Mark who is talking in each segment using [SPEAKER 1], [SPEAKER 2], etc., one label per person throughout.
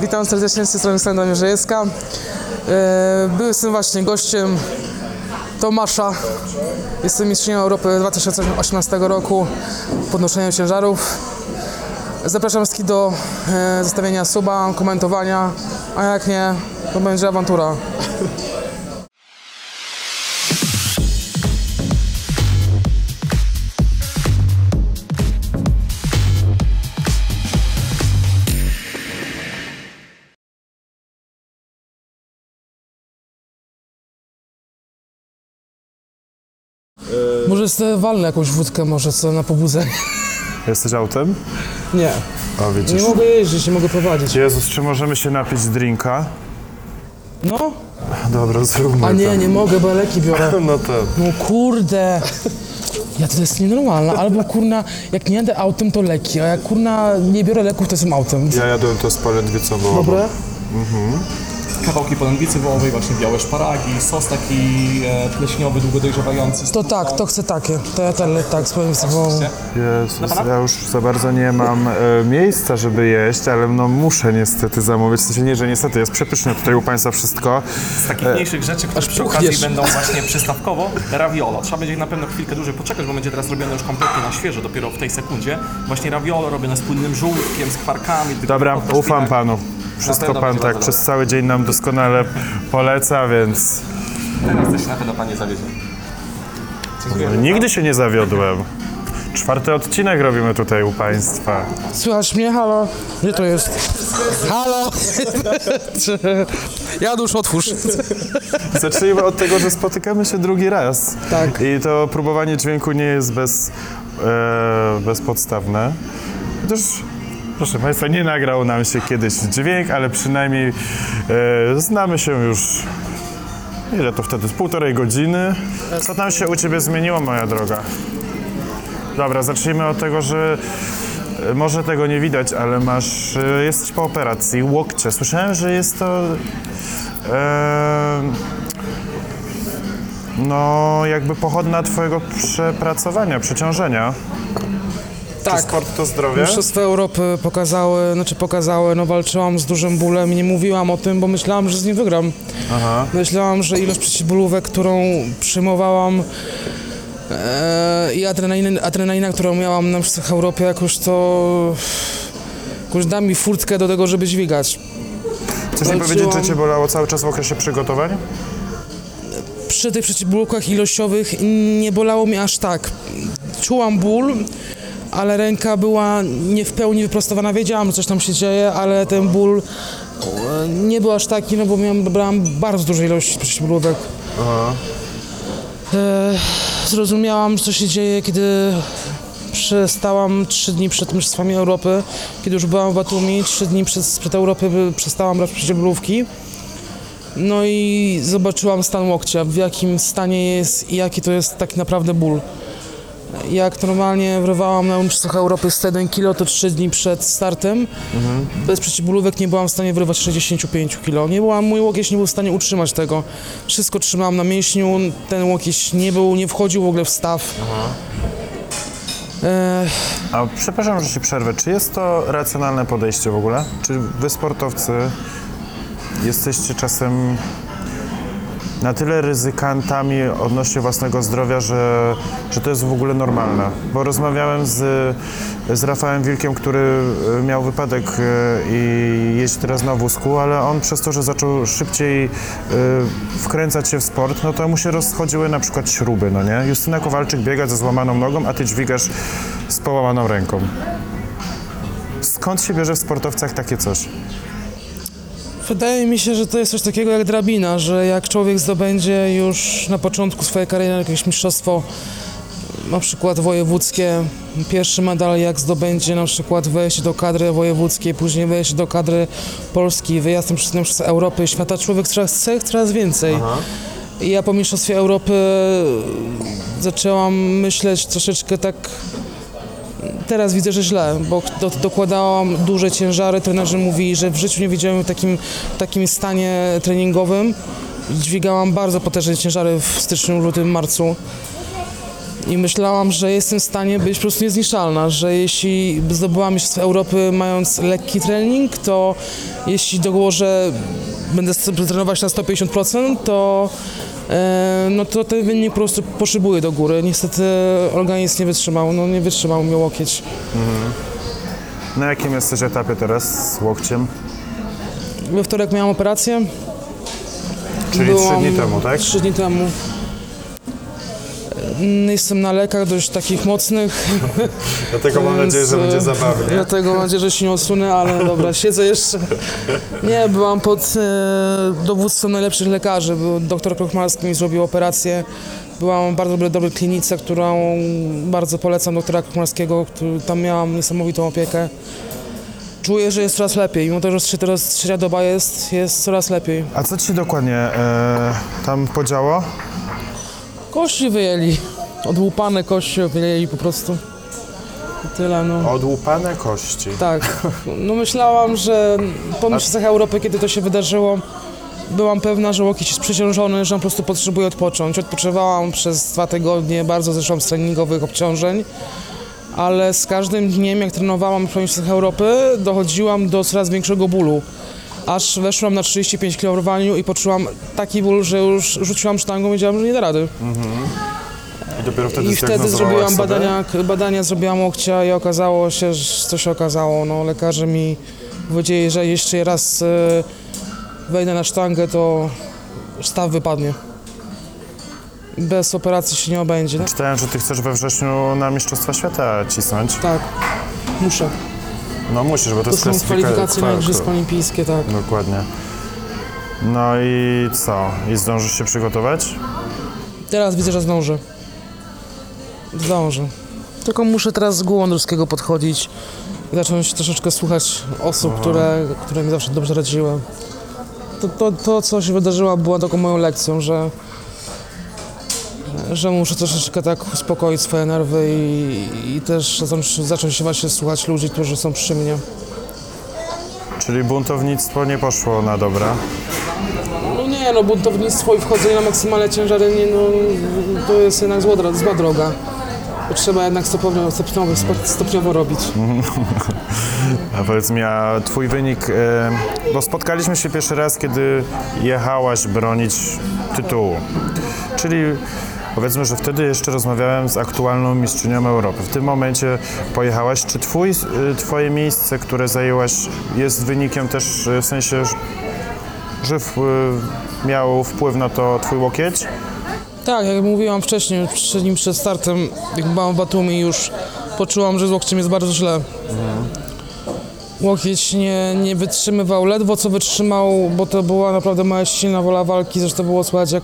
[SPEAKER 1] Witam serdecznie z tej strony Sandra Mierzejewska. E, Byłem jestem właśnie gościem Tomasza. Jestem mistrzynią Europy 2018 roku w podnoszeniu ciężarów. Zapraszam wszystkich do e, zostawienia suba, komentowania, a jak nie, to będzie awantura. Sobie walnę jakąś wódkę, może co na pobudzenie.
[SPEAKER 2] Jesteś autem?
[SPEAKER 1] Nie,
[SPEAKER 2] widzisz.
[SPEAKER 1] nie mogę jeździć, nie mogę prowadzić.
[SPEAKER 2] Jezus, czy możemy się napić drinka?
[SPEAKER 1] No,
[SPEAKER 2] Dobra, zróbmy
[SPEAKER 1] a
[SPEAKER 2] to.
[SPEAKER 1] nie, nie mogę, bo leki biorę.
[SPEAKER 2] No to.
[SPEAKER 1] No kurde. Ja to jest nienormalne. Albo kurna, jak nie jadę autem, to leki, a jak kurna nie biorę leków, to jestem autem.
[SPEAKER 2] Ja jadłem to z wołową.
[SPEAKER 1] Dobre?
[SPEAKER 3] Kawałki polędwicy wołowej, właśnie białe szparagi, sos taki e, pleśniowy, długo dojrzewający.
[SPEAKER 1] To tak, to chcę takie. To ja ten, tak, spowiem sobą.
[SPEAKER 2] Jezus, ja już za bardzo nie mam e, miejsca, żeby jeść, ale no muszę niestety zamówić. W sensie nie, że niestety, jest przepyszne tutaj u Państwa wszystko.
[SPEAKER 3] Z takich mniejszych rzeczy, które przy
[SPEAKER 1] puchniesz.
[SPEAKER 3] okazji będą właśnie przystawkowo, raviolo. Trzeba będzie na pewno chwilkę dłużej poczekać, bo będzie teraz robione już kompletnie na świeżo, dopiero w tej sekundzie. Właśnie raviolo robione z płynnym żółtkiem, z kwarkami. tylko
[SPEAKER 2] Dobra, ufam. Panu. Wszystko Pan tak przez cały dzień nam doskonale poleca, więc
[SPEAKER 3] Teraz też na pewno Panie zawiedzie. Dziękuję.
[SPEAKER 2] nigdy się nie zawiodłem. Czwarty odcinek robimy tutaj u Państwa.
[SPEAKER 1] Słychać mnie? Halo? Gdzie to jest? Halo? Janusz, otwórz.
[SPEAKER 2] Zacznijmy od tego, że spotykamy się drugi raz.
[SPEAKER 1] Tak.
[SPEAKER 2] I to próbowanie dźwięku nie jest bez, e, bezpodstawne. Chociaż, proszę Państwa, nie nagrał nam się kiedyś dźwięk, ale przynajmniej e, znamy się już. Ile to wtedy? Z półtorej godziny. Co tam się u Ciebie zmieniło, moja droga? Dobra, zacznijmy od tego, że e, może tego nie widać, ale masz, e, jesteś po operacji łokcie. Słyszałem, że jest to e, no jakby pochodna twojego przepracowania, przeciążenia. Czy
[SPEAKER 1] Tak.
[SPEAKER 2] sport to zdrowie?
[SPEAKER 1] Mistrzostwa Europy pokazały, znaczy pokazały, no walczyłam z dużym bólem i nie mówiłam o tym, bo myślałam, że z nim wygram.
[SPEAKER 2] Aha.
[SPEAKER 1] Myślałam, że ilość przeciwbólówek, którą przyjmowałam e, i adrenalina, adrenalina, którą miałam na Mistrzostwach Europy, jakoś to jakoś da mi furtkę do tego, żeby dźwigać.
[SPEAKER 2] Chcesz mi powiedzieć, że cię bolało cały czas w okresie przygotowań?
[SPEAKER 1] Przy tych przeciwbólówkach ilościowych nie bolało mnie aż tak. Czułam ból, ale ręka była nie w pełni wyprostowana. Wiedziałam, że coś tam się dzieje, ale ten ból e, nie był aż taki, no bo miałam, brałam bardzo dużą ilość przeciwbólówek. E, zrozumiałam, co się dzieje, kiedy przestałam trzy dni przed Mistrzostwami Europy, kiedy już byłam w Batumi, trzy dni przed, przed Europy przestałam brać przeciwbólówki. No i zobaczyłam stan łokcia, w jakim stanie jest i jaki to jest tak naprawdę ból. Jak normalnie wrywałam na Mistrzostwach Europy 101 kg, to 3 dni przed startem bez przeciwbólówek nie byłam w stanie wyrywać 65 kg. Nie byłam, mój łokieć nie był w stanie utrzymać tego. Wszystko trzymałam na mięśniu, ten łokieć nie był, nie wchodził w ogóle w staw. E,
[SPEAKER 2] A przepraszam, że ci przerwę. Czy jest to racjonalne podejście w ogóle? Czy wy sportowcy jesteście czasem na tyle ryzykantami odnośnie własnego zdrowia, że, że to jest w ogóle normalne? Bo rozmawiałem z, z Rafałem Wilkiem, który e, miał wypadek e, i jeździ teraz na wózku, ale on przez to, że zaczął szybciej e, wkręcać się w sport, no to mu się rozchodziły na przykład śruby, no nie? Justyna Kowalczyk biega ze złamaną nogą, a ty dźwigasz z połamaną ręką. Skąd się bierze w sportowcach takie coś?
[SPEAKER 1] Wydaje mi się, że to jest coś takiego jak drabina, że jak człowiek zdobędzie już na początku swojej kariery jakieś mistrzostwo, na przykład wojewódzkie, pierwszy medal jak zdobędzie na przykład wejście do kadry wojewódzkiej, później wejście do kadry Polski, wyjazd na przykład przez Europy i świata, człowiek coraz chce coraz więcej. I ja po mistrzostwie Europy zaczęłam myśleć troszeczkę tak Teraz widzę, że źle, bo do, dokładałam duże ciężary. Trenerzy mówili, że w życiu nie widziałem w takim, takim stanie treningowym. Dźwigałam bardzo potężne ciężary w styczniu, lutym, marcu. I myślałam, że jestem w stanie być po prostu niezniszczalna, że jeśli zdobyłam Mistrzostwo Europy mając lekki trening, to jeśli dołożę, będę trenować na 150%, to, e, no to ten wynik po prostu poszybuje do góry. Niestety organizm nie wytrzymał, no nie wytrzymał mi łokieć.
[SPEAKER 2] Na jakim jesteś etapie teraz z łokciem?
[SPEAKER 1] We wtorek miałam operację.
[SPEAKER 2] Czyli trzy dni temu, tak?
[SPEAKER 1] Trzy dni temu. Mm, Jestem na lekach dość takich mocnych.
[SPEAKER 2] Dlatego mam nadzieję, że będzie
[SPEAKER 1] e,
[SPEAKER 2] zabawnie.
[SPEAKER 1] Dlatego mam nadzieję, że się nie odsunę, ale dobra, siedzę jeszcze. Nie, byłam pod e, dowództwem najlepszych lekarzy. Był Doktor Krochmalski mi zrobił operację. Byłam w bardzo dobrej, dobrej klinice, którą bardzo polecam doktora Krochmalskiego. który- Tam miałam niesamowitą opiekę. Czuję, że jest coraz lepiej. Mimo tego, że teraz trzecia doba jest, jest coraz lepiej.
[SPEAKER 2] A co ci dokładnie e, tam podziało?
[SPEAKER 1] Kości wyjęli. Odłupane kości wyjęli po prostu. I Tyle, no.
[SPEAKER 2] Odłupane kości.
[SPEAKER 1] Tak. No myślałam, że po mistrzostwach Europy, kiedy to się wydarzyło, byłam pewna, że łokieć jest przeciążony, że on po prostu potrzebuje odpocząć. Odpoczywałam przez dwa tygodnie, bardzo zeszłam z treningowych obciążeń, ale z każdym dniem, jak trenowałam po mistrzostwach Europy, dochodziłam do coraz większego bólu. Aż weszłam na 35 kg w rwaniu i poczułam taki ból, że już rzuciłam sztangą i wiedziałam, że nie da rady.
[SPEAKER 2] I dopiero wtedy
[SPEAKER 1] I wtedy
[SPEAKER 2] zdiagnozowałaś
[SPEAKER 1] zrobiłam
[SPEAKER 2] sobie?
[SPEAKER 1] badania, badania zrobiłam łokcia i okazało się, że co się okazało. No, lekarze mi powiedzieli, że jeszcze raz e, wejdę na sztangę, to staw wypadnie. Bez operacji się nie obędzie. No,
[SPEAKER 2] Czytałem, że ty chcesz we wrześniu na Mistrzostwa Świata cisnąć.
[SPEAKER 1] tak, muszę.
[SPEAKER 2] No musisz, bo to,
[SPEAKER 1] To
[SPEAKER 2] jest
[SPEAKER 1] są
[SPEAKER 2] klasyfika-
[SPEAKER 1] kwalifikacje na
[SPEAKER 2] tak,
[SPEAKER 1] Igrzyska Olimpijskie, tak.
[SPEAKER 2] Dokładnie. No i co? I zdążysz się przygotować?
[SPEAKER 1] Teraz widzę, że zdążę. Zdążę. Tylko muszę teraz z Gołądrowskiego podchodzić i zacząć troszeczkę słuchać osób, które, które mi zawsze dobrze radziły. To, to, to, co się wydarzyło, było taką moją lekcją, że, że muszę troszeczkę tak uspokoić swoje nerwy i, i też zacząć, się właśnie słuchać ludzi, którzy są przy mnie.
[SPEAKER 2] Czyli buntownictwo nie poszło na dobre.
[SPEAKER 1] No nie, no buntownictwo i wchodzenie na maksymalne ciężary, nie, no, to jest jednak zła, zła droga. Trzeba jednak stopniowo, stopniowo, stopniowo robić.
[SPEAKER 2] A powiedz mi, a twój wynik, e, bo spotkaliśmy się pierwszy raz, kiedy jechałaś bronić tytułu. Czyli powiedzmy, że wtedy jeszcze rozmawiałem z aktualną mistrzynią Europy. W tym momencie pojechałaś. Czy twój, e, twoje miejsce, które zajęłaś, jest wynikiem też e, w sensie, że- e, miał wpływ na to twój łokieć?
[SPEAKER 1] Tak, jak mówiłam wcześniej, przed nim przed startem, jak byłam w Batumi już poczułam, że z łokciem jest bardzo źle. Łokieć nie, nie wytrzymywał, ledwo co wytrzymał, bo to była naprawdę moja silna wola walki. Zresztą było słychać, jak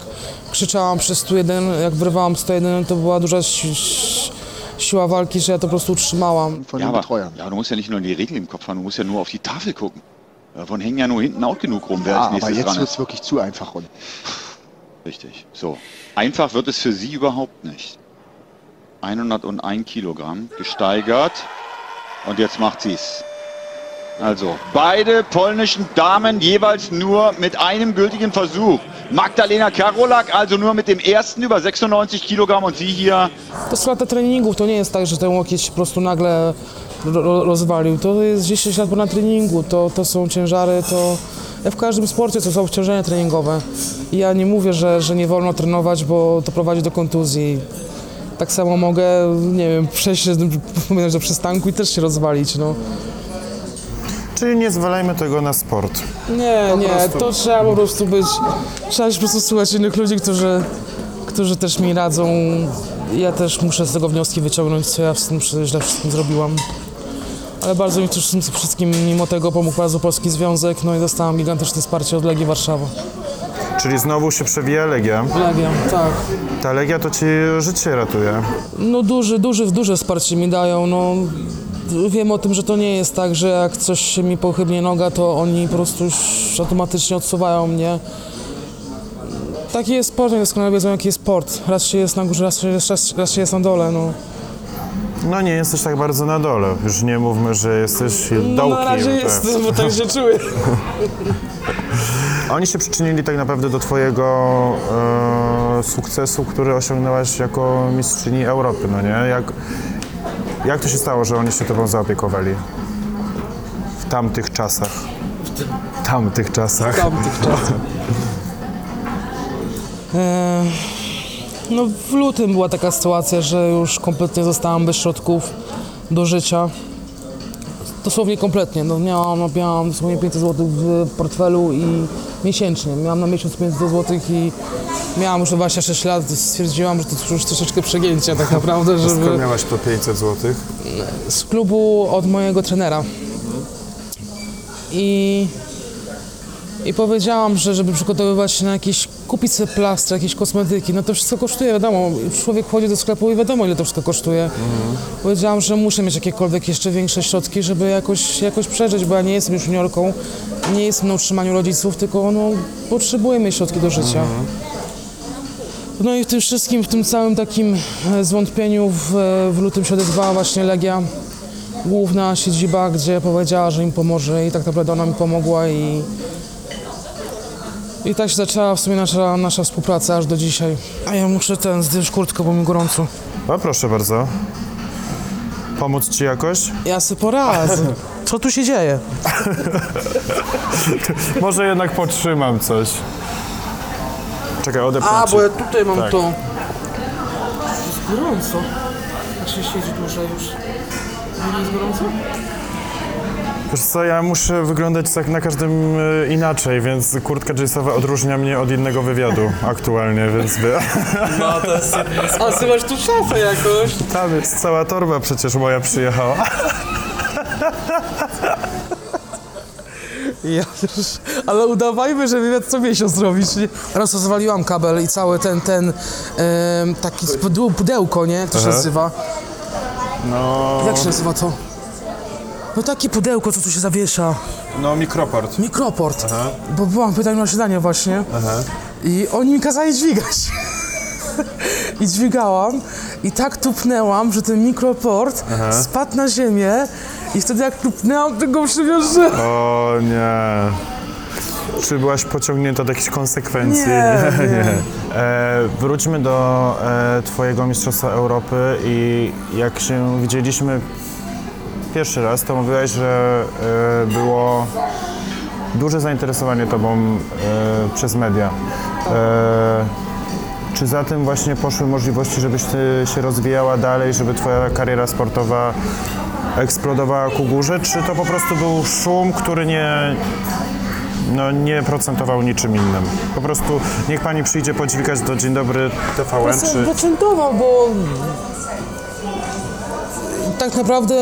[SPEAKER 1] krzyczałam przez 101, jak wyrwałam 101, to była duża si si siła walki, że ja to po prostu utrzymałam.
[SPEAKER 4] Ja, aber ja, du musst ja nicht nur die Regel im Kopf haben, du musst ja nur auf die Tafel gucken. Davon hängen ja nur hinten auch genug rum, wer
[SPEAKER 5] Ja,
[SPEAKER 4] als
[SPEAKER 5] aber
[SPEAKER 4] nächstes
[SPEAKER 5] jetzt
[SPEAKER 4] dran
[SPEAKER 5] wird es wirklich zu einfach, Ronny.
[SPEAKER 4] Richtig. So. Einfach wird es für sie überhaupt nicht. 101 Kilogramm gesteigert. Und jetzt macht sie es. Also, beide polnischen Damen jeweils nur mit einem gültigen Versuch. Magdalena Karolak also nur mit dem ersten über 96 Kilogramm und sie hier
[SPEAKER 1] To jest lata treningów, to nie jest tak, że ten łokieć po prostu nagle ro rozwalił. To jest 10 lat na treningu, to, to są ciężary, to w każdym sporcie to są obciążenia treningowe. I ja nie mówię, że, że nie wolno trenować, bo to prowadzi do kontuzji. Tak samo mogę, nie wiem, przejść do przystanku i też się rozwalić, no.
[SPEAKER 2] Czyli nie zwalajmy tego na sport.
[SPEAKER 1] Nie, nie,
[SPEAKER 2] prostu.
[SPEAKER 1] to trzeba po prostu być, trzeba po prostu słuchać innych ludzi, którzy, którzy też mi radzą. Ja też muszę z tego wnioski wyciągnąć, co ja z tym źle wszystkim zrobiłam. Ale bardzo mi też tym wszystkim, mimo tego pomógł bardzo Polski Związek, no i dostałam gigantyczne wsparcie od Legii Warszawa.
[SPEAKER 2] Czyli znowu się przewija Legia.
[SPEAKER 1] Legia, tak.
[SPEAKER 2] Ta Legia to ci życie ratuje.
[SPEAKER 1] No duży, duży, duże wsparcie mi dają, no wiem o tym, że to nie jest tak, że jak coś się mi pochybnie noga, to oni po prostu już automatycznie odsuwają mnie. Taki jest sport, oni doskonale wiedzą jaki jest sport. Raz się jest na górze, raz się, raz, raz się jest na dole, no.
[SPEAKER 2] No nie jesteś tak bardzo na dole. Już nie mówmy, że jesteś
[SPEAKER 1] No
[SPEAKER 2] dołkiem.
[SPEAKER 1] na razie
[SPEAKER 2] tak.
[SPEAKER 1] jest, bo tak się czuję.
[SPEAKER 2] Oni się przyczynili tak naprawdę do twojego e, sukcesu, który osiągnęłaś jako mistrzyni Europy, no nie? Jak, jak to się stało, że oni się tobą zaopiekowali? W tamtych czasach. W tamtych czasach.
[SPEAKER 1] tamtych czasach. E, No w lutym była taka sytuacja, że już kompletnie zostałam bez środków do życia. Dosłownie kompletnie. No, miałam, no, miałam dosłownie 500 zł w portfelu i miesięcznie. Miałam na miesiąc 500 zł i miałam już 26 lat. Stwierdziłam, że to już troszeczkę przegięcie tak naprawdę, żeby
[SPEAKER 2] miałaś to 500 zł?
[SPEAKER 1] z klubu od mojego trenera. I, I powiedziałam, że żeby przygotowywać się na jakieś, kupić sobie plastry, jakieś kosmetyki, no to wszystko kosztuje, wiadomo. Człowiek chodzi do sklepu i wiadomo, ile to wszystko kosztuje. Powiedziałam, że muszę mieć jakiekolwiek jeszcze większe środki, żeby jakoś, jakoś przeżyć, bo ja nie jestem już juniorką, nie jestem na utrzymaniu rodziców, tylko no, potrzebuję mieć środki do życia. No i w tym wszystkim, w tym całym takim e, zwątpieniu w, w lutym się odezwała właśnie Legia, główna siedziba, gdzie powiedziała, że im pomoże i tak naprawdę ona mi pomogła i i tak się zaczęła w sumie nasza, nasza współpraca aż do dzisiaj. A ja muszę ten zdjąć kurtkę, bo mi gorąco.
[SPEAKER 2] O, proszę bardzo. Pomóc ci jakoś?
[SPEAKER 1] Ja sobie poradzę. Co tu się dzieje?
[SPEAKER 2] Może jednak potrzymam coś. Czekaj, odepnę
[SPEAKER 1] A,
[SPEAKER 2] ci.
[SPEAKER 1] bo ja tutaj mam
[SPEAKER 2] Tak.
[SPEAKER 1] to. Jest gorąco. Jak się siedzi dłużej już. Nie jest gorąco?
[SPEAKER 2] Wiesz co, ja muszę wyglądać tak na każdym e, inaczej, więc kurtka jeansowa odróżnia mnie od innego wywiadu aktualnie, więc wie.
[SPEAKER 3] No to jest
[SPEAKER 1] A ty masz tu szafę jakoś.
[SPEAKER 2] Tam jest cała torba przecież moja przyjechała.
[SPEAKER 1] Ja już, ale udawajmy, że wywiad co miesiąc robić, nie? Raz rozwaliłam kabel i cały ten, ten em, taki pudeł- pudełko, nie? Jak to się
[SPEAKER 2] Aha.
[SPEAKER 1] nazywa?
[SPEAKER 2] No,
[SPEAKER 1] Jak się nazywa to? No takie pudełko, co tu się zawiesza.
[SPEAKER 2] no mikroport.
[SPEAKER 1] Mikroport. Bo byłam pytanie na śniadanie właśnie. I oni mi kazali dźwigać. I dźwigałam i tak tupnęłam, że ten mikroport spadł na ziemię i wtedy jak tupnęłam, to go przywiążę.
[SPEAKER 2] O nie. Czy byłaś pociągnięta do jakichś konsekwencji?
[SPEAKER 1] Nie, nie.
[SPEAKER 2] E, wróćmy do e, Twojego Mistrzostwa Europy i jak się widzieliśmy pierwszy raz, to mówiłaś, że e, było duże zainteresowanie Tobą e, przez media. E, czy za tym właśnie poszły możliwości, żebyś Ty się rozwijała dalej, żeby Twoja kariera sportowa eksplodowała ku górze, czy to po prostu był szum, który nie, no, nie procentował niczym innym? Po prostu niech Pani przyjdzie podźwigać do Dzień Dobry TVN, czy...
[SPEAKER 1] Procentował, bo tak naprawdę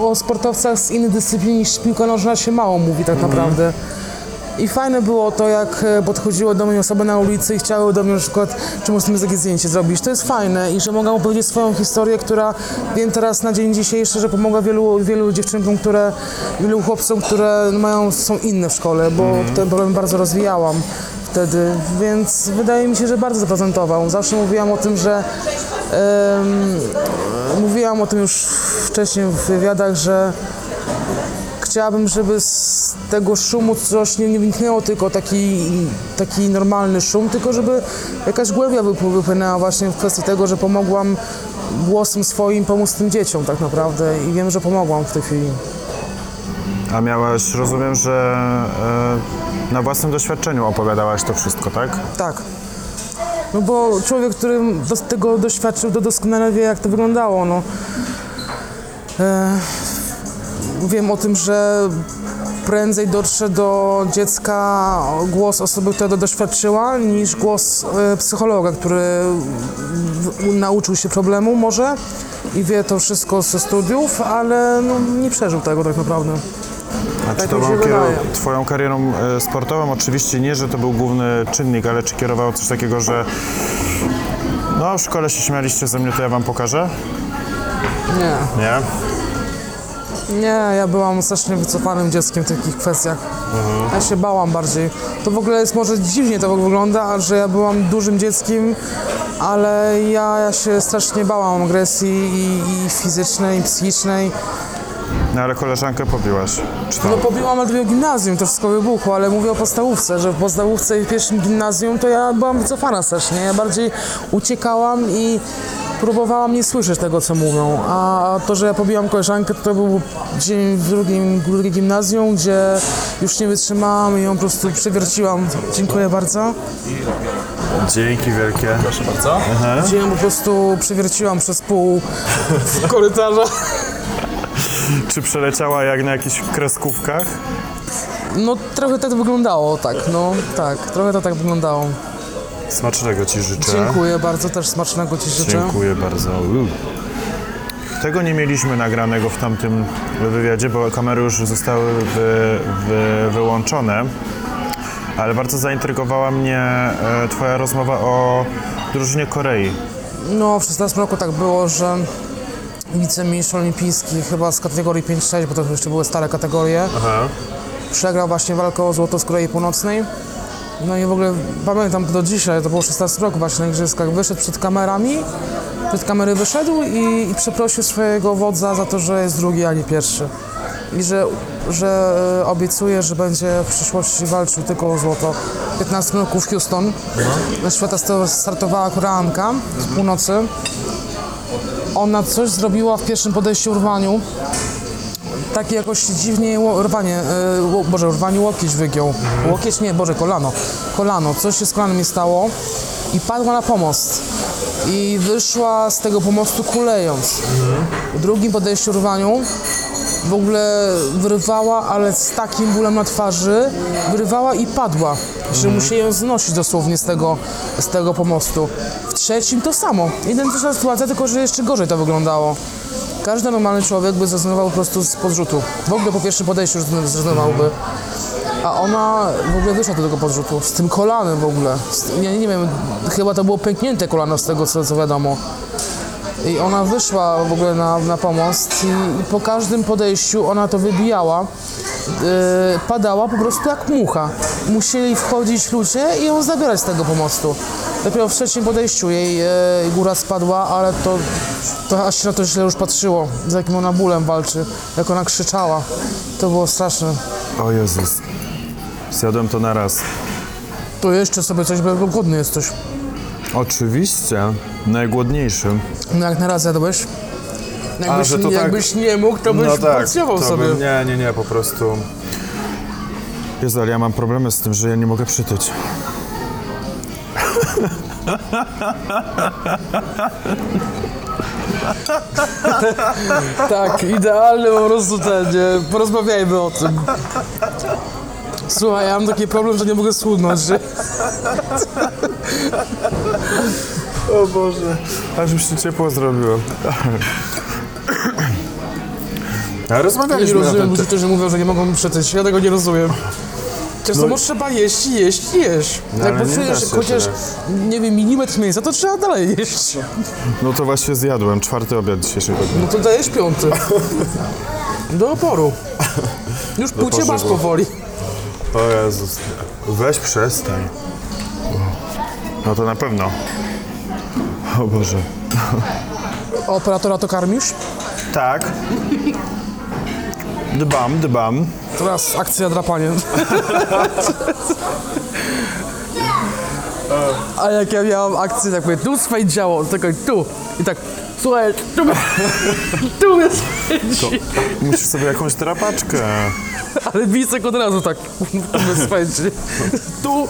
[SPEAKER 1] o sportowcach z innych dyscyplin niż piłka nożna się mało mówi tak naprawdę. I fajne było to, jak e, podchodziły do mnie osoby na ulicy i chciały do mnie na przykład, czy możemy takie zdjęcie zrobić. To jest fajne i że mogę opowiedzieć swoją historię, która wiem teraz na dzień dzisiejszy, że pomogła wielu, wielu dziewczynkom, które, wielu chłopcom, które mają, są inne w szkole, bo ten problem bardzo rozwijałam wtedy, więc wydaje mi się, że bardzo zaprezentował. Zawsze mówiłam o tym, że em, mówiłam o tym już wcześniej w wywiadach, że chciałabym, żeby z tego szumu coś nie, nie wyniknęło tylko taki, taki normalny szum, tylko żeby jakaś głębia wypł- wypłynęła właśnie w kwestii tego, że pomogłam głosem swoim pomóc tym dzieciom tak naprawdę i wiem, że pomogłam w tej chwili.
[SPEAKER 2] A miałaś, rozumiem, że e, na własnym doświadczeniu opowiadałaś to wszystko, tak?
[SPEAKER 1] Tak. No bo człowiek, który do, tego doświadczył, to doskonale wie, jak to wyglądało. No. E, wiem o tym, że prędzej dotrze do dziecka głos osoby, która to doświadczyła, niż głos e, psychologa, który w, nauczył się problemu może i wie to wszystko ze studiów, ale no, nie przeżył tego tak naprawdę.
[SPEAKER 2] A czy
[SPEAKER 1] Tak
[SPEAKER 2] to
[SPEAKER 1] mi się
[SPEAKER 2] wam kierow-
[SPEAKER 1] wydaje.
[SPEAKER 2] Twoją karierą e, sportową? Oczywiście nie, że to był główny czynnik, ale czy kierowało coś takiego, że no w szkole się śmialiście ze mnie, to ja wam pokażę?
[SPEAKER 1] Nie.
[SPEAKER 2] Nie?
[SPEAKER 1] Nie, ja byłam strasznie wycofanym dzieckiem w takich kwestiach. Ja się bałam bardziej. To w ogóle jest może dziwnie to wygląda, że ja byłam dużym dzieckiem, ale ja, ja się strasznie bałam agresji i, i fizycznej, i psychicznej.
[SPEAKER 2] No ale koleżankę pobiłaś. Czy.
[SPEAKER 1] No pobiłam na drugie gimnazjum, to wszystko wybuchło, ale mówię o podstawówce, że w podstawówce i w pierwszym gimnazjum to ja byłam wycofana strasznie. Ja bardziej uciekałam i próbowałam nie słyszeć tego, co mówią. A to, że ja pobiłam koleżankę, to był dzień w drugim, w drugim gimnazjum, gdzie już nie wytrzymałam i ją po prostu przewierciłam. Dziękuję bardzo.
[SPEAKER 2] Dzięki wielkie.
[SPEAKER 3] Proszę bardzo.
[SPEAKER 1] Gdzie ją po prostu przewierciłam przez pół korytarza.
[SPEAKER 2] Czy przeleciała jak na jakichś kreskówkach?
[SPEAKER 1] No trochę tak wyglądało, tak, no tak, trochę to tak wyglądało.
[SPEAKER 2] Smacznego ci życzę.
[SPEAKER 1] Dziękuję bardzo, też smacznego Ci życzę.
[SPEAKER 2] Dziękuję bardzo. Uuu. Tego nie mieliśmy nagranego w tamtym wywiadzie, bo kamery już zostały wy, wy, wyłączone. Ale bardzo zaintrygowała mnie e, Twoja rozmowa o drużynie Korei.
[SPEAKER 1] No, w 16 roku tak było, że wicemistrz olimpijski chyba z kategorii 5-6, bo to jeszcze były stare kategorie, przegrał właśnie walkę o złoto z Korei Północnej. No i w ogóle pamiętam do dzisiaj, to było 16 roku właśnie na igrzyskach, wyszedł przed kamerami, przed kamery wyszedł i, i przeprosił swojego wodza za to, że jest drugi, a nie pierwszy. I że, że e, obiecuje, że będzie w przyszłości walczył tylko o złoto. W 15 roku w Houston na świata sto- startowała Koreanka z północy. Ona coś zrobiła w pierwszym podejściu w rwaniu. Takie jakoś dziwnie rwanie, ło, Boże, rwanie łokieć wygiął. Łokieć nie, Boże, kolano. Kolano, coś się z kolanem mi stało i padła na pomost. I wyszła z tego pomostu kulejąc. W drugim podejściu rwaniu w ogóle wyrywała, ale z takim bólem na twarzy, wyrywała i padła, że musieli ją znosić dosłownie z tego, z tego pomostu. W trzecim to samo. Identyczna sytuacja, tylko że jeszcze gorzej to wyglądało. Każdy normalny człowiek by zrezygnował po prostu z podrzutu. W ogóle po pierwszym podejściu zrezygnowałby. A ona w ogóle wyszła do tego podrzutu, z tym kolanem w ogóle. Z, ja nie wiem, chyba to było pęknięte kolano z tego, co, co wiadomo. I ona wyszła w ogóle na, na pomost i, po każdym podejściu ona to wybijała. Yy, padała po prostu jak mucha. Musieli wchodzić ludzie i ją zabierać z tego pomostu. Dopiero w trzecim podejściu jej yy, góra spadła, ale to, to aż się na to źle już patrzyło, z jakim ona bólem walczy, jak ona krzyczała. To było straszne.
[SPEAKER 2] O Jezus. Zjadłem to na raz.
[SPEAKER 1] To jeszcze sobie coś, bo głodny jesteś.
[SPEAKER 2] Oczywiście. Najgłodniejszy.
[SPEAKER 1] No jak na raz jadłeś? Jakbyś,
[SPEAKER 2] że to tak-
[SPEAKER 1] jakbyś nie mógł, to byś porcjował
[SPEAKER 2] to
[SPEAKER 1] sobie.
[SPEAKER 2] Bym, nie, nie, nie, po prostu... Jezu, ale ja mam problemy z tym, że ja nie mogę przytyć.
[SPEAKER 1] Tak, idealny po prostu ten, nie? Porozmawiajmy o tym. Słuchaj, ja mam taki problem, że nie mogę schudnąć, że...
[SPEAKER 2] O Boże, aż mi się ciepło zrobiło.
[SPEAKER 1] Ja nie
[SPEAKER 2] rozmawialiśmy na
[SPEAKER 1] rozumiem ludzi, którzy mówią, że nie mogą przetyć. Ja tego nie rozumiem. Często
[SPEAKER 2] No-
[SPEAKER 1] trzeba jeść, jeść, jeść.
[SPEAKER 2] No,
[SPEAKER 1] Jak
[SPEAKER 2] nie
[SPEAKER 1] poczujesz chociaż,
[SPEAKER 2] tyle.
[SPEAKER 1] nie wiem, milimetr mięsa, to trzeba dalej jeść.
[SPEAKER 2] No to właśnie zjadłem, czwarty obiad dzisiejszego dnia.
[SPEAKER 1] No to dajesz piąty. Do oporu. Już płucie masz
[SPEAKER 2] pożywu.
[SPEAKER 1] powoli.
[SPEAKER 2] O Jezus, weź przestań. No to na pewno. O Boże.
[SPEAKER 1] Operatora to karmisz?
[SPEAKER 2] Tak. Dbam, dbam.
[SPEAKER 1] Teraz akcja drapanie. A jak ja miałam akcję, tak mówię, tu swoje działo, tylko tu. I tak, słuchaj, tu, mnie- tu mnie.
[SPEAKER 2] Musisz sobie jakąś drapaczkę.
[SPEAKER 1] Ale Wicek od razu tak, tu mnie. Tu.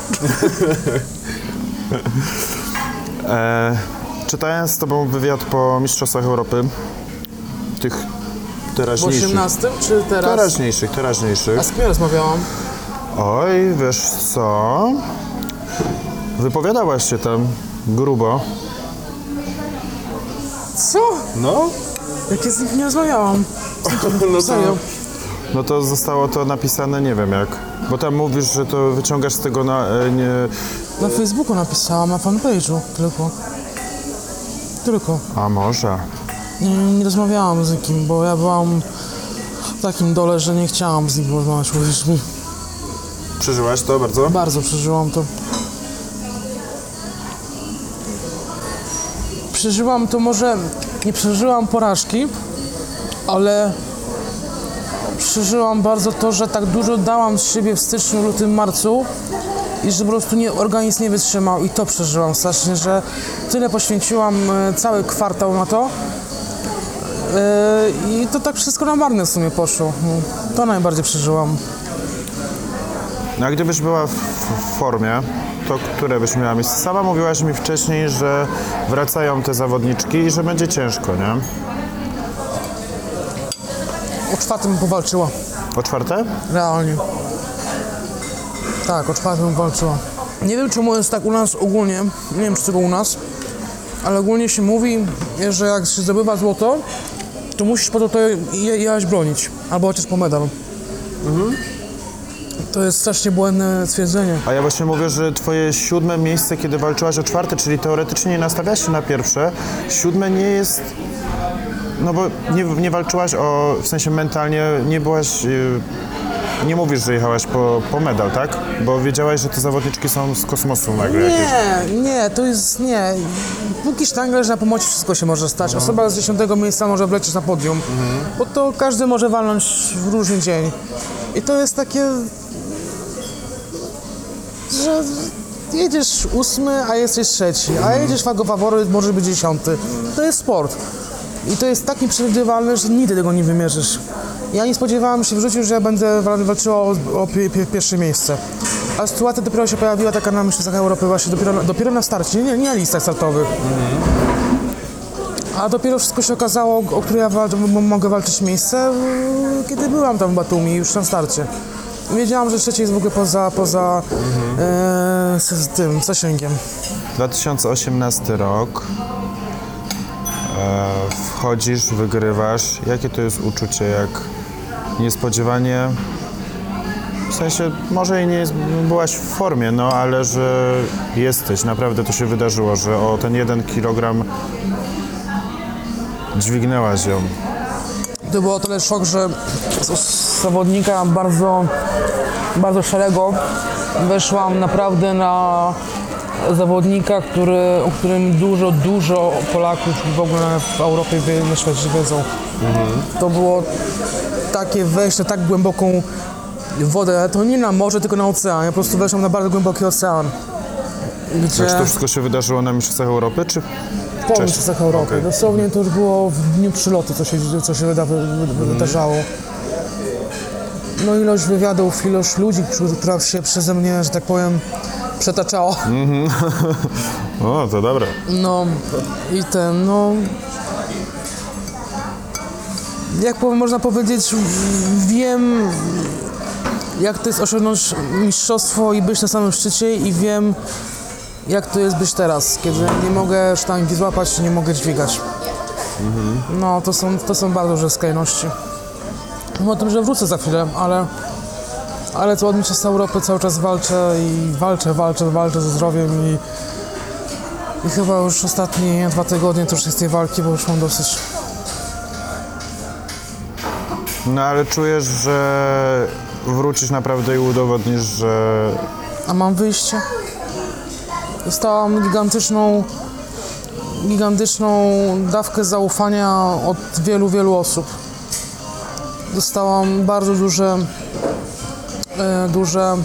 [SPEAKER 2] E, czytałem z tobą wywiad po Mistrzostwach Europy. Tych
[SPEAKER 1] W
[SPEAKER 2] teraźniejszych.
[SPEAKER 1] 18 czy teraz?
[SPEAKER 2] Teraźniejszych, teraźniejszych.
[SPEAKER 1] A z kim rozmawiałam?
[SPEAKER 2] Oj, wiesz co? Wypowiadałaś się tam grubo.
[SPEAKER 1] Co?
[SPEAKER 2] No?
[SPEAKER 1] Jak ja z nim nie rozmawiałam?
[SPEAKER 2] No
[SPEAKER 1] Serio?
[SPEAKER 2] No to zostało to napisane, nie wiem jak. Bo tam mówisz, że to wyciągasz z tego na... E, nie...
[SPEAKER 1] Na Facebooku napisałam, na fanpage'u tylko. Tylko.
[SPEAKER 2] A może?
[SPEAKER 1] Nie, nie rozmawiałam z nikim, bo ja byłam w takim dole, że nie chciałam z nim rozmawiać, uwierz mi.
[SPEAKER 2] Przeżyłaś to bardzo?
[SPEAKER 1] Bardzo przeżyłam to. Przeżyłam to może, nie przeżyłam porażki, ale przeżyłam bardzo to, że tak dużo dałam z siebie w styczniu, lutym, marcu i że po prostu nie, organizm nie wytrzymał i to przeżyłam strasznie, że tyle poświęciłam e, cały kwartał na to e, i to tak wszystko na marne w sumie poszło. To najbardziej przeżyłam.
[SPEAKER 2] No a gdybyś była w, formie, to które byś miała miejsce? Sama mówiłaś mi wcześniej, że wracają te zawodniczki i że będzie ciężko, nie?
[SPEAKER 1] O czwartym powalczyła,
[SPEAKER 2] O czwarte?
[SPEAKER 1] realnie. Tak, o czwartym walczyła. Nie wiem czemu jest tak u nas ogólnie, nie wiem czy tylko u nas, ale ogólnie się mówi, że jak się zdobywa złoto, to musisz po to, to je, jechać bronić, albo chociaż po medal. To jest strasznie błędne stwierdzenie.
[SPEAKER 2] A ja właśnie mówię, że twoje siódme miejsce, kiedy walczyłaś o czwarte, czyli teoretycznie nie nastawiałaś się na pierwsze, siódme nie jest... No bo nie, nie walczyłaś o, w sensie mentalnie, nie byłaś... Yy, nie mówisz, że jechałaś po, po medal, tak? Bo wiedziałaś, że te zawodniczki są z kosmosu nagle jakieś.
[SPEAKER 1] Nie, nie, to jest nie. Póki sztanglerz na pomocy wszystko się może stać. Osoba z dziesiątego miejsca może wlecieć na podium, bo to każdy może walnąć w różny dzień. I to jest takie, że jedziesz ósmy, a jesteś trzeci, a jedziesz jako faworyt, może być dziesiąty. To jest sport. I to jest tak nieprzewidywalne, że nigdy tego nie wymierzysz. Ja nie spodziewałam się w życiu, że będę wa- walczyła o, o pi- pi- pierwsze miejsce. A sytuacja dopiero się pojawiła taka na Mistrzostwach Europy właśnie dopiero, dopiero na starcie, nie, nie na listach startowych. A dopiero wszystko się okazało, o które ja wal- mogę walczyć miejsce, kiedy byłam tam w Batumi, już na starcie. Wiedziałam, że trzecie jest w ogóle poza, poza e, z tym zasięgiem.
[SPEAKER 2] 2018 rok. E, wchodzisz, wygrywasz. Jakie to jest uczucie, jak niespodziewanie, w sensie może i nie jest, byłaś w formie, no ale że jesteś, naprawdę to się wydarzyło, że o ten jeden kilogram dźwignęłaś ją.
[SPEAKER 1] To było tyle szok, że z, zawodnika bardzo, bardzo szarego weszłam naprawdę na zawodnika, który, o którym dużo, dużo Polaków w ogóle w Europie na świecie wiedzą. To było takie wejście, tak głęboką wodę, to nie na morze, tylko na ocean. Ja po prostu weszłam na bardzo głęboki ocean. Gdzie...
[SPEAKER 2] Czy to wszystko się wydarzyło na Mistrzostwach Europy, czy
[SPEAKER 1] Po Mistrzostwach Europy.
[SPEAKER 2] Okej.
[SPEAKER 1] Dosłownie to już było w dniu przylotu, co się, co się wyda, wy- wy- wydarzało. No ilość wywiadów, ilość ludzi, która się przeze mnie, że tak powiem, przetaczała.
[SPEAKER 2] O, to dobre.
[SPEAKER 1] No i ten, no... Jak powiem, można powiedzieć, wiem jak to jest osiągnąć mistrzostwo i być na samym szczycie i wiem jak to jest być teraz, kiedy nie mogę sztangi złapać, nie mogę dźwigać. No to są, to są bardzo duże skrajności. Mimo o tym, że wrócę za chwilę, ale ale co od Mistrzostwa Europy cały czas walczę i walczę, walczę, walczę ze zdrowiem i i chyba już ostatnie dwa tygodnie to już jest tej walki, bo już mam dosyć.
[SPEAKER 2] No ale czujesz, że wrócisz naprawdę i udowodnisz, że
[SPEAKER 1] A mam wyjście? Dostałam gigantyczną, gigantyczną dawkę zaufania od wielu, wielu osób. Dostałam bardzo duże, e, duże,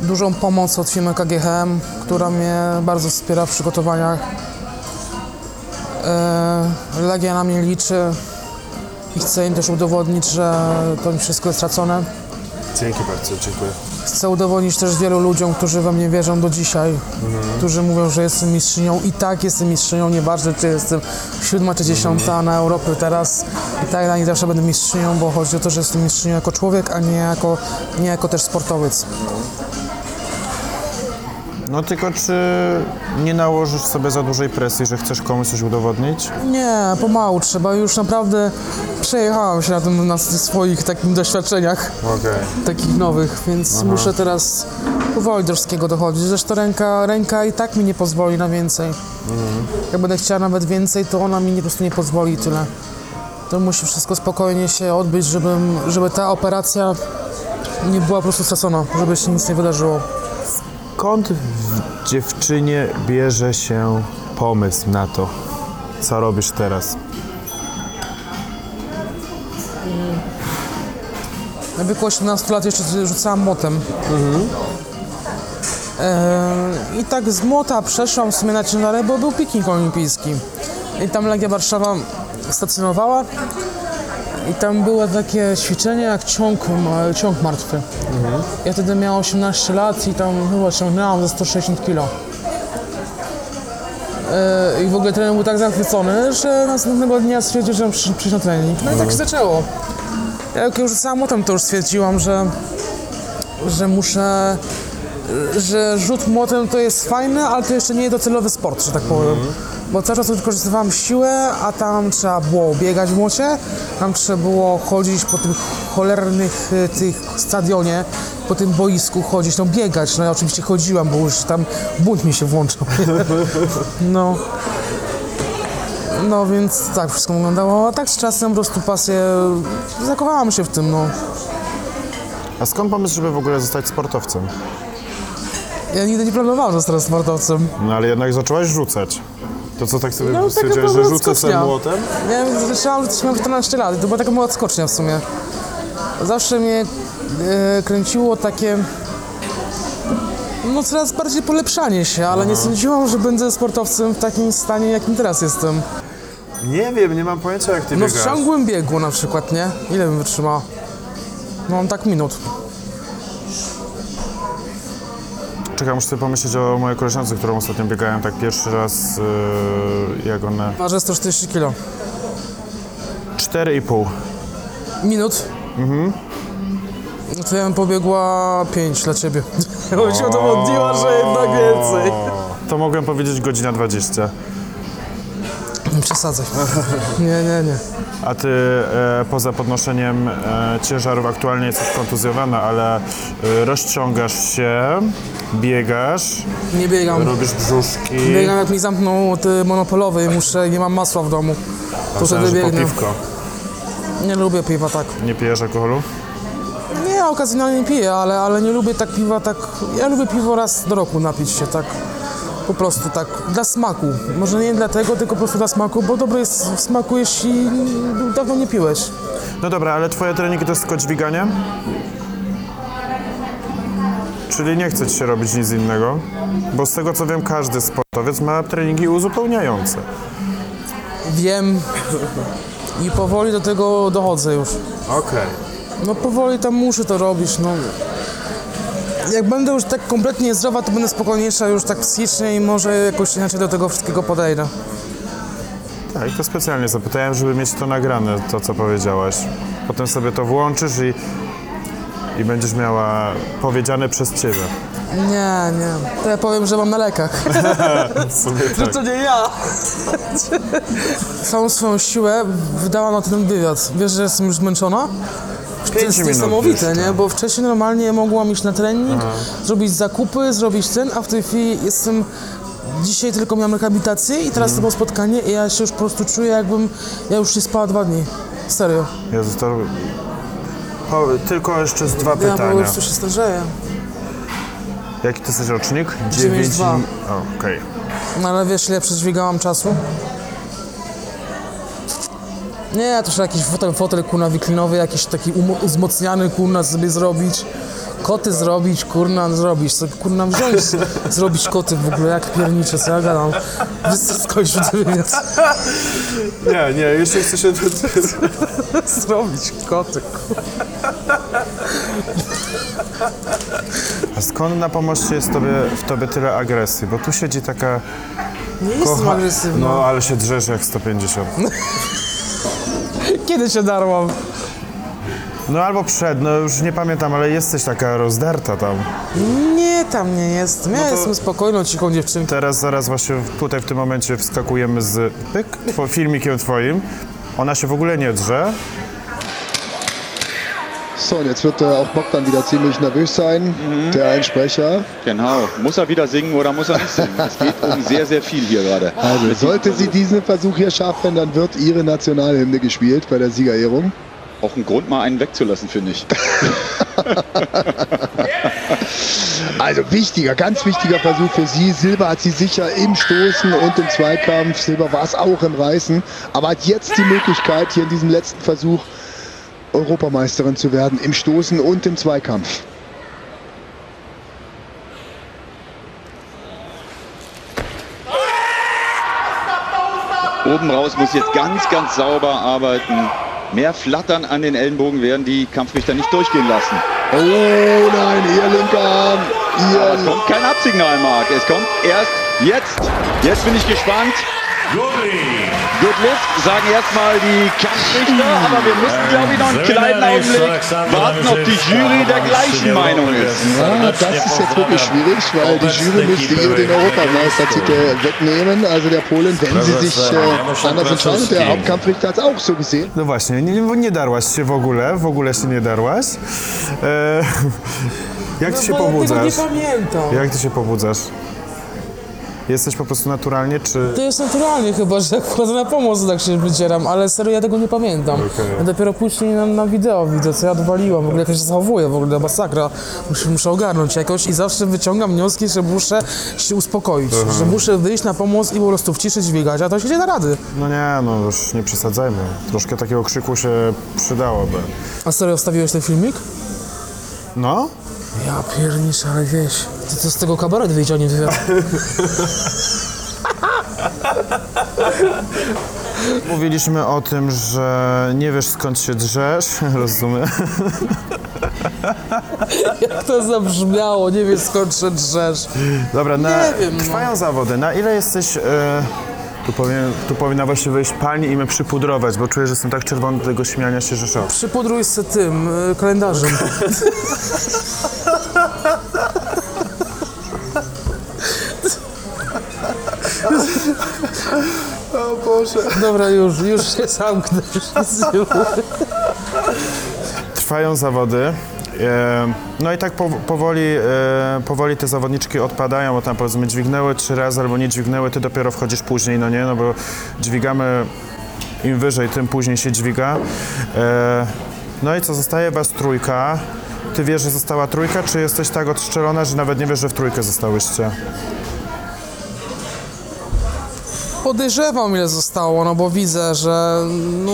[SPEAKER 1] dużą pomoc od firmy KGHM, która mnie bardzo wspiera w przygotowaniach. E, Legia na mnie liczy i chcę im też udowodnić, że to nie wszystko jest stracone.
[SPEAKER 2] Dzięki bardzo, dziękuję.
[SPEAKER 1] Chcę udowodnić też wielu ludziom, którzy we mnie wierzą do dzisiaj, którzy mówią, że jestem mistrzynią i tak jestem mistrzynią, nieważne czy jestem siódma czy dziesiąta na Europy teraz i tak dla nich zawsze będę mistrzynią, bo chodzi o to, że jestem mistrzynią jako człowiek, a nie jako, nie jako też sportowiec.
[SPEAKER 2] No tylko czy nie nałożysz sobie za dużej presji, że chcesz komuś coś udowodnić?
[SPEAKER 1] Nie, pomału trzeba, już naprawdę przejechałam się na tym, na swoich takich doświadczeniach.
[SPEAKER 2] Okej.
[SPEAKER 1] takich nowych, więc muszę teraz powoli do wszystkiego dochodzić. Zresztą ręka, ręka i tak mi nie pozwoli na więcej. Jak będę chciała nawet więcej, to ona mi po prostu nie pozwoli tyle. To musi wszystko spokojnie się odbyć, żebym, żeby ta operacja nie była po prostu stracona, żeby się nic nie wydarzyło.
[SPEAKER 2] Skąd w dziewczynie bierze się pomysł na to, co robisz teraz?
[SPEAKER 1] W wieku 18 lat jeszcze rzucałam młotem. E, I tak z młota przeszłam w sumie na ciężarę, bo był piknik olimpijski. I tam Legia Warszawa stacjonowała. I tam było takie ćwiczenie jak ciąg, ciąg martwy. Ja wtedy miałem 18 lat i tam chyba ciągnęłam ze 160 kg. E, I w ogóle trener był tak zachwycony, że następnego dnia stwierdził, że mam przy- przyjść na trening. No i tak się zaczęło. Ja jak już rzucałam młotem, to już stwierdziłam, że, że muszę, że rzut młotem to jest fajne, ale to jeszcze nie docelowy sport, że tak powiem. Bo cały czas wykorzystywałam siłę, a tam trzeba było biegać w młocie, tam trzeba było chodzić po tym cholernych y, tych stadionie, po tym boisku chodzić, no biegać. No ja oczywiście chodziłam, bo już tam bunt mi się włączył. No. No więc tak wszystko wyglądało, a tak z czasem po prostu pasję, zakochałam się w tym, no.
[SPEAKER 2] A skąd pomysł, żeby w ogóle zostać sportowcem?
[SPEAKER 1] Ja nigdy nie planowałam zostać sportowcem.
[SPEAKER 2] No ale jednak zaczęłaś rzucać. To co tak sobie
[SPEAKER 1] No,
[SPEAKER 2] stwierdziłaś,
[SPEAKER 1] była
[SPEAKER 2] że rzucę sobie młotem?
[SPEAKER 1] Ja zaczęłam rzucać miałem 14 lat i to była taka mała skocznia w sumie. Zawsze mnie e, kręciło takie no coraz bardziej polepszanie się, ale nie sądziłam, że będę sportowcem w takim stanie, jakim teraz jestem.
[SPEAKER 2] Nie wiem, nie mam pojęcia jak ty
[SPEAKER 1] No w
[SPEAKER 2] biegasz.
[SPEAKER 1] ciągłym biegu na przykład, nie? Ile bym wytrzymał? No mam tak minut.
[SPEAKER 2] Czekaj, muszę sobie pomyśleć o mojej koleżance, którą ostatnio biegałem tak pierwszy raz, yy, jak ona...
[SPEAKER 1] Ważę 140 kg.
[SPEAKER 2] 4,5.
[SPEAKER 1] Minut? Mhm. No to ja bym pobiegła 5 dla ciebie. Bym się udowodniła, że jednak więcej.
[SPEAKER 2] To mogłem powiedzieć godzina 20.
[SPEAKER 1] Nie przesadzaj. Nie, nie, nie.
[SPEAKER 2] A ty e, poza podnoszeniem e, ciężarów aktualnie jesteś kontuzjowana, ale e, rozciągasz się, biegasz,
[SPEAKER 1] Nie biegam.
[SPEAKER 2] robisz brzuszki.
[SPEAKER 1] Biegam jak mi zamknął ty monopolowy i muszę, nie mam masła w domu. To
[SPEAKER 2] Myślałem,
[SPEAKER 1] wtedy
[SPEAKER 2] że po
[SPEAKER 1] biegnę.
[SPEAKER 2] piwko.
[SPEAKER 1] Nie lubię piwa tak.
[SPEAKER 2] Nie pijesz alkoholu?
[SPEAKER 1] Nie, okazjonalnie piję, ale, ale nie lubię tak piwa tak... Ja lubię piwo raz do roku napić się tak. Po prostu tak, dla smaku. Może nie dlatego, tylko po prostu dla smaku, bo dobre jest w smaku, jeśli dawno nie piłeś.
[SPEAKER 2] No dobra, ale twoje treningi to jest tylko dźwiganie? Czyli nie chce ci się robić nic innego? Bo z tego co wiem, każdy sportowiec ma treningi uzupełniające.
[SPEAKER 1] Wiem i powoli do tego dochodzę już.
[SPEAKER 2] Okej.
[SPEAKER 1] No powoli tam muszę to robić, no. Jak będę już tak kompletnie zdrowa, to będę spokojniejsza już tak psychicznie i może jakoś inaczej do tego wszystkiego podejdę.
[SPEAKER 2] Tak, to specjalnie zapytałem, żeby mieć to nagrane, to co powiedziałaś. Potem sobie to włączysz i, i będziesz miała powiedziane przez ciebie.
[SPEAKER 1] Nie, nie. To ja powiem, że mam na lekach. że to nie ja. Całą swoją siłę wydałam na ten wywiad. Wiesz, że jestem już zmęczona? To jest
[SPEAKER 2] minut
[SPEAKER 1] niesamowite, nie? Bo wcześniej normalnie mogłam iść na trening, zrobić zakupy, zrobić ten, a w tej chwili jestem... Dzisiaj tylko miałam rehabilitację i teraz to było spotkanie i ja się już po prostu czuję jakbym... Ja już nie spała dwa dni. Serio.
[SPEAKER 2] Jezu, to... O, tylko jeszcze z dwa
[SPEAKER 1] Ja po
[SPEAKER 2] pytania.
[SPEAKER 1] prostu się starzeję.
[SPEAKER 2] Jaki to jest rocznik?
[SPEAKER 1] Dziewięć dwa.
[SPEAKER 2] i- O, Okej.
[SPEAKER 1] No ale wiesz, ile przedźwigałam czasu? Nie, to trzeba jakiś fotel, fotel kurna wiklinowy, jakiś taki wzmocniany kurna sobie zrobić. Koty zrobić, kurna zrobić. Co kurna wziąć, zrobić koty w ogóle, jak piernicze, co ja gadam. Skończył ten wywiad.
[SPEAKER 2] Nie, nie, jeszcze chcę się...
[SPEAKER 1] Zrobić koty.
[SPEAKER 2] A skąd na pomoście jest tobie, w tobie tyle agresji? Bo tu siedzi taka...
[SPEAKER 1] Nie jestem agresywna.
[SPEAKER 2] No, ale się drzesz jak 150.
[SPEAKER 1] Kiedy się darłam?
[SPEAKER 2] No albo przed, no już nie pamiętam, ale jesteś taka rozdarta tam.
[SPEAKER 1] Nie, tam nie jestem. Ja jestem spokojną, cichą dziewczynką.
[SPEAKER 2] Teraz, zaraz właśnie tutaj w tym momencie wskakujemy z pyk, two, filmikiem twoim. Ona się w ogóle nie drze.
[SPEAKER 5] So, und jetzt wird äh, auch Bogdan wieder ziemlich nervös sein, der Einsprecher.
[SPEAKER 4] Genau. Muss er wieder singen oder muss er nicht singen? Es geht um sehr, sehr viel hier gerade.
[SPEAKER 5] Also, sollte sie diesen Versuch hier schaffen, dann wird ihre Nationalhymne gespielt bei der Siegerehrung.
[SPEAKER 4] Auch ein Grund, mal einen wegzulassen, finde ich.
[SPEAKER 5] Also wichtiger, ganz wichtiger Versuch für sie. Silber hat sie sicher im Stoßen und im Zweikampf. Silber war es auch im Reißen. Aber hat jetzt die Möglichkeit, hier in diesem letzten Versuch Europameisterin zu werden im Stoßen und im Zweikampf.
[SPEAKER 4] Oben raus muss jetzt ganz, ganz sauber arbeiten. Mehr Flattern an den Ellenbogen werden die Kampfrichter nicht durchgehen lassen.
[SPEAKER 5] Oh nein, ihr linker Arm.
[SPEAKER 4] Aber es
[SPEAKER 5] Ihr
[SPEAKER 4] kommt kein Absignal, Marc. Es kommt erst jetzt. Jetzt bin ich gespannt. Good lift, sagen erstmal die Kampfrichter, aber wir müssen, glaube ich, noch einen kleinen Augenblick warten, ob die Jury der gleichen Meinung ist.
[SPEAKER 5] Ja, das ist jetzt wirklich schwierig, weil die Jury müsste ihr den Europameistertitel wegnehmen. Also der Polen, wenn sie sich äh, anders entscheidet. Der Hauptkampfrichter hat es auch so gesehen.
[SPEAKER 2] No właśnie, nie, nie darłaś się w ogóle, w ogóle się nie darłaś. E, jak ty się pobudzasz? Jak ty się pobudzasz? Jesteś po prostu naturalnie, czy...
[SPEAKER 1] To jest naturalnie chyba, że wchodzę na pomoc, tak się wycieram, ale serio ja tego nie pamiętam. Ja dopiero później na, na wideo widzę, co ja odwaliłam, w ogóle jak ja się zachowuję, w ogóle masakra. Muszę, muszę ogarnąć jakoś i zawsze wyciągam wnioski, że muszę się uspokoić, że muszę wyjść na pomoc i po prostu w ciszy dźwigać, a to się nie da rady.
[SPEAKER 2] No nie, no już nie przesadzajmy. Troszkę takiego krzyku się przydałoby.
[SPEAKER 1] A serio wstawiłeś ten filmik?
[SPEAKER 2] No?
[SPEAKER 1] Ja pierniczę, ale wieś. Ty to z tego kabaret wyjdzie, a nie wywiad.
[SPEAKER 2] Mówiliśmy o tym, że nie wiesz skąd się drzesz, rozumiem.
[SPEAKER 1] Jak to zabrzmiało, nie wiesz skąd się drzesz.
[SPEAKER 2] Dobra, na,
[SPEAKER 1] Nie wiem, no.
[SPEAKER 2] trwają zawody. Na ile jesteś... E, tu, powiem, tu powinna właśnie wyjść pani i mnie przypudrować, bo czuję, że jestem tak czerwony do tego śmiania się, że szok.
[SPEAKER 1] Przypudruj z tym y, kalendarzem. O Boże. Dobra, już, już się zamknę.
[SPEAKER 2] Trwają zawody. E, no i tak po, powoli, e, powoli te zawodniczki odpadają, bo tam powiedzmy dźwignęły trzy razy albo nie dźwignęły, ty dopiero wchodzisz później, no nie, no bo dźwigamy im wyżej, tym później się dźwiga. E, no i co, zostaje was trójka. Ty wiesz, że została trójka, czy jesteś tak odszczelona, że nawet nie wiesz, że w trójkę zostałyście?
[SPEAKER 1] Podejrzewam ile zostało, no bo widzę, że no,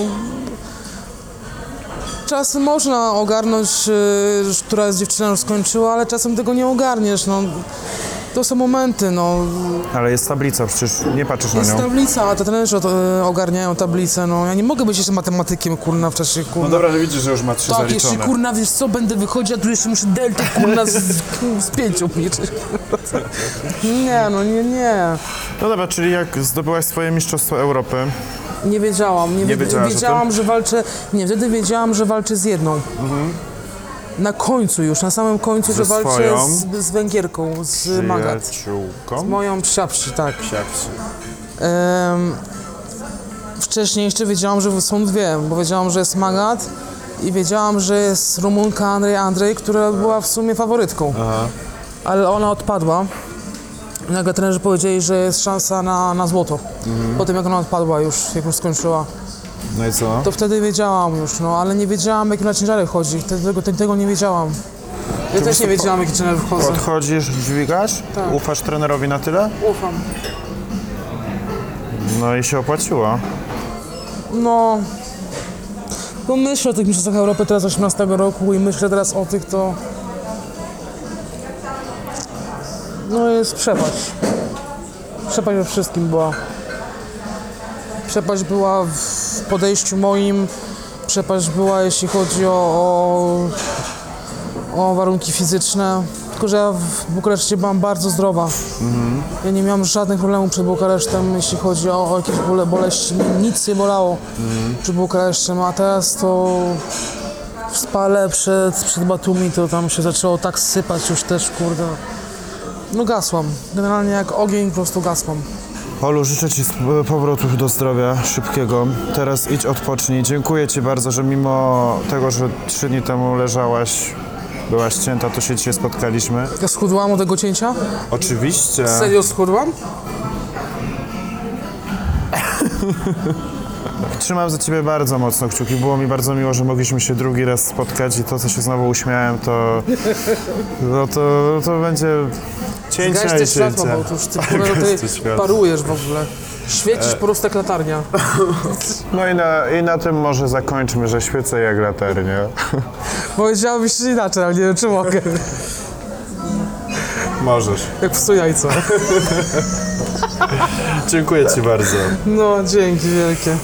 [SPEAKER 1] czasem można ogarnąć, y, która z dziewczyną już skończyła, ale czasem tego nie ogarniesz, no. To są momenty, no.
[SPEAKER 2] Ale jest tablica, przecież nie patrzysz na
[SPEAKER 1] Jest
[SPEAKER 2] nią.
[SPEAKER 1] tablica, a te trenerzy y, ogarniają tablicę, no. Ja nie mogę być jeszcze matematykiem, kurna, w czasie, kurna.
[SPEAKER 2] No dobra, że widzisz, że już ma trzy
[SPEAKER 1] tak, jeszcze,
[SPEAKER 2] zaliczone.
[SPEAKER 1] kurna, wiesz co, będę wychodził, a tu jeszcze muszę deltę, kurna, z, z liczyć. Nie, no nie, nie.
[SPEAKER 2] No dobra, czyli jak zdobyłaś swoje Mistrzostwo Europy,
[SPEAKER 1] Nie wiedziałam, nie,
[SPEAKER 2] Nie
[SPEAKER 1] wiedziałam, że walczę, nie, wtedy wiedziałam, że walczę z jedną. Na końcu już, na samym końcu, że walczę
[SPEAKER 2] swoją?
[SPEAKER 1] z, z Węgierką, z Magat.
[SPEAKER 2] przyjaciółką,
[SPEAKER 1] Moją psiapsi, tak.
[SPEAKER 2] psiapsi.
[SPEAKER 1] Em, wcześniej jeszcze wiedziałam, że są dwie, bo wiedziałam, że jest Magat i wiedziałam, że jest Rumunka Andrzej Andrzej, która była w sumie faworytką. Ale ona odpadła. Nagle trenerzy powiedzieli, że jest szansa na, na złoto. Po tym jak ona odpadła już, jak już skończyła.
[SPEAKER 2] No i co?
[SPEAKER 1] To wtedy wiedziałam już, no ale nie wiedziałam, jakim na ciężary chodzi. Tego, tego, tego nie wiedziałam. Ja też nie wiedziałam, jaki ciężar wchodzę.
[SPEAKER 2] Odchodzisz, dźwigasz?
[SPEAKER 1] Tak.
[SPEAKER 2] Ufasz trenerowi na tyle?
[SPEAKER 1] Ufam.
[SPEAKER 2] No i się opłaciło.
[SPEAKER 1] No. No myślę o tych mistrzostwach Europy teraz 18 roku i myślę teraz o tych, to... No jest przepaść. Przepaść we wszystkim była. Przepaść była w podejściu moim, przepaść była jeśli chodzi o, o, o warunki fizyczne. Tylko, że ja w Bukareszcie byłam bardzo zdrowa. Ja nie miałam żadnych problemów przed Bukaresztem, jeśli chodzi o, o jakieś bole, boleści. Nic nie bolało przed Bukaresztem, a teraz to w spale przed, przed Batumi to tam się zaczęło tak sypać już też, kurde. No gasłam. Generalnie jak ogień po prostu gasłam.
[SPEAKER 2] Olu, życzę Ci powrotu do zdrowia szybkiego. Teraz idź odpocznij. Dziękuję Ci bardzo, że mimo tego, że trzy dni temu leżałaś, byłaś cięta, to się dzisiaj spotkaliśmy.
[SPEAKER 1] Ja schudłam od tego cięcia?
[SPEAKER 2] Oczywiście.
[SPEAKER 1] Serio schudłam?
[SPEAKER 2] Trzymam za Ciebie bardzo mocno kciuki. Było mi bardzo miło, że mogliśmy się drugi raz spotkać i to, co się znowu uśmiałem, to, no to, to będzie Cięcia
[SPEAKER 1] Zgaś
[SPEAKER 2] i
[SPEAKER 1] światła,
[SPEAKER 2] cięcia.
[SPEAKER 1] bo tu już ty, ty,
[SPEAKER 2] te
[SPEAKER 1] ty parujesz w ogóle. Świecisz po prostu jak latarnia.
[SPEAKER 2] No i na, i na tym może zakończmy, że świecę jak latarnia.
[SPEAKER 1] Powiedziałabyś inaczej, ale nie wiem czy mogę.
[SPEAKER 2] Możesz.
[SPEAKER 1] Jak psu jajco.
[SPEAKER 2] Dziękuję Ci bardzo.
[SPEAKER 1] No, dzięki wielkie.